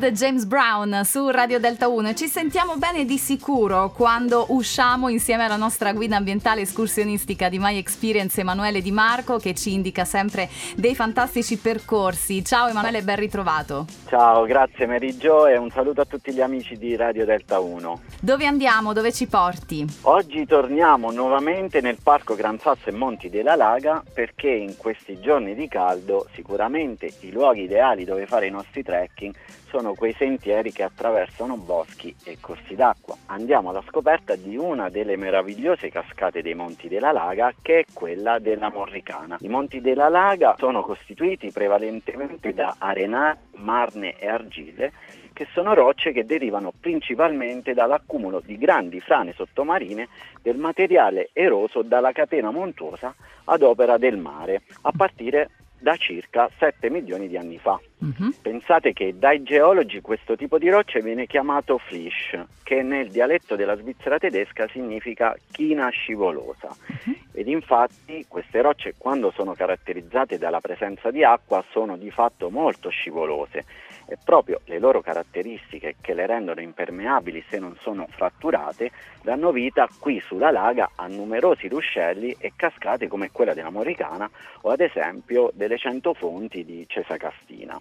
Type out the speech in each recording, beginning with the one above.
Road James Brown su Radio Delta 1 e ci sentiamo bene di sicuro quando usciamo insieme alla nostra guida ambientale escursionistica di My Experience Emanuele Di Marco che ci indica sempre dei fantastici percorsi. Ciao Emanuele, ben ritrovato. Ciao, grazie Jo e un saluto a tutti gli amici di Radio Delta 1. Dove andiamo? Dove ci porti? Oggi torniamo nuovamente nel Parco Gran Sasso e Monti della Laga perché in questi giorni di caldo sicuramente i luoghi ideali dove fare i nostri trekking sono quei sentieri che attraversano boschi e corsi d'acqua. Andiamo alla scoperta di una delle meravigliose cascate dei Monti della Laga che è quella della Morricana. I Monti della Laga sono costituiti prevalentemente da arenari, marne e argille che sono rocce che derivano principalmente dall'accumulo di grandi frane sottomarine del materiale eroso dalla catena montuosa ad opera del mare, a partire da circa 7 milioni di anni fa. Uh-huh. Pensate che dai geologi questo tipo di rocce viene chiamato flish, che nel dialetto della Svizzera tedesca significa china scivolosa. Uh-huh. Ed infatti queste rocce quando sono caratterizzate dalla presenza di acqua sono di fatto molto scivolose e proprio le loro caratteristiche che le rendono impermeabili se non sono fratturate danno vita qui sulla laga a numerosi ruscelli e cascate come quella della Moricana o ad esempio delle cento fonti di Cesa Castina.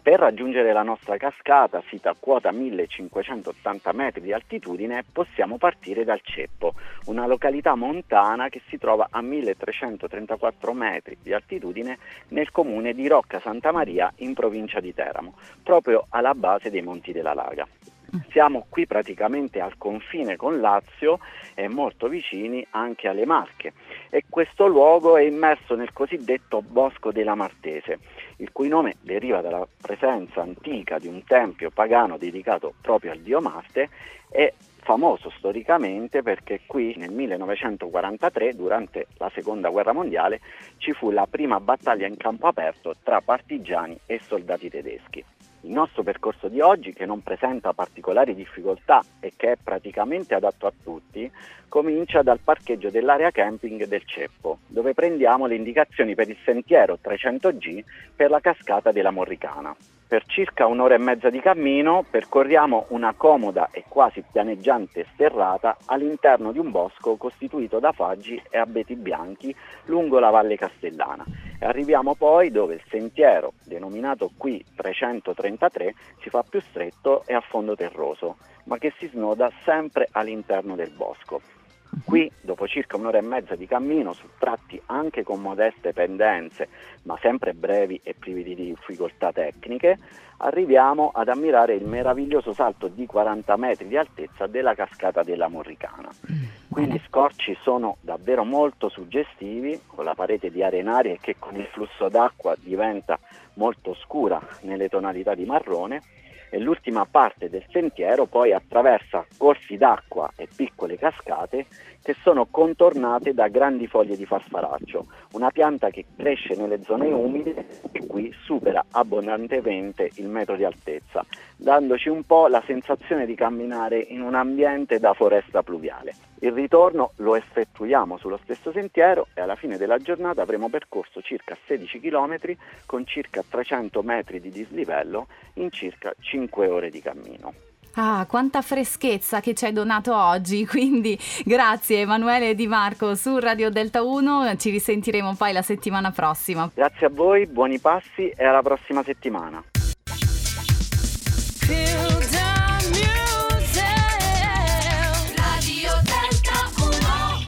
Per raggiungere la nostra cascata, sita a quota 1580 metri di altitudine, possiamo partire dal Ceppo, una località montana che si trova a 1334 metri di altitudine nel comune di Rocca Santa Maria in provincia di Teramo proprio alla base dei Monti della Laga. Siamo qui praticamente al confine con Lazio e molto vicini anche alle Marche e questo luogo è immerso nel cosiddetto Bosco della Martese, il cui nome deriva dalla presenza antica di un tempio pagano dedicato proprio al dio Marte e famoso storicamente perché qui nel 1943, durante la seconda guerra mondiale, ci fu la prima battaglia in campo aperto tra partigiani e soldati tedeschi. Il nostro percorso di oggi, che non presenta particolari difficoltà e che è praticamente adatto a tutti, comincia dal parcheggio dell'area camping del Ceppo, dove prendiamo le indicazioni per il sentiero 300G per la cascata della Morricana. Per circa un'ora e mezza di cammino percorriamo una comoda e quasi pianeggiante sterrata all'interno di un bosco costituito da faggi e abeti bianchi lungo la Valle Castellana e arriviamo poi dove il sentiero, denominato qui 333, si fa più stretto e a fondo terroso, ma che si snoda sempre all'interno del bosco. Qui, dopo circa un'ora e mezza di cammino, su tratti anche con modeste pendenze, ma sempre brevi e privi di difficoltà tecniche, arriviamo ad ammirare il meraviglioso salto di 40 metri di altezza della cascata della Morricana. Qui gli scorci sono davvero molto suggestivi, con la parete di arenarie che con il flusso d'acqua diventa molto scura nelle tonalità di marrone e l'ultima parte del sentiero poi attraversa corsi d'acqua e piccole cascate che sono contornate da grandi foglie di farfaraccio, una pianta che cresce nelle zone umide e qui supera abbondantemente il metro di altezza, dandoci un po' la sensazione di camminare in un ambiente da foresta pluviale. Il ritorno lo effettuiamo sullo stesso sentiero e alla fine della giornata avremo percorso circa 16 km con circa 300 metri di dislivello in circa 5 ore di cammino. Ah, quanta freschezza che ci hai donato oggi, quindi grazie Emanuele Di Marco su Radio Delta 1, ci risentiremo poi la settimana prossima. Grazie a voi, buoni passi e alla prossima settimana. feel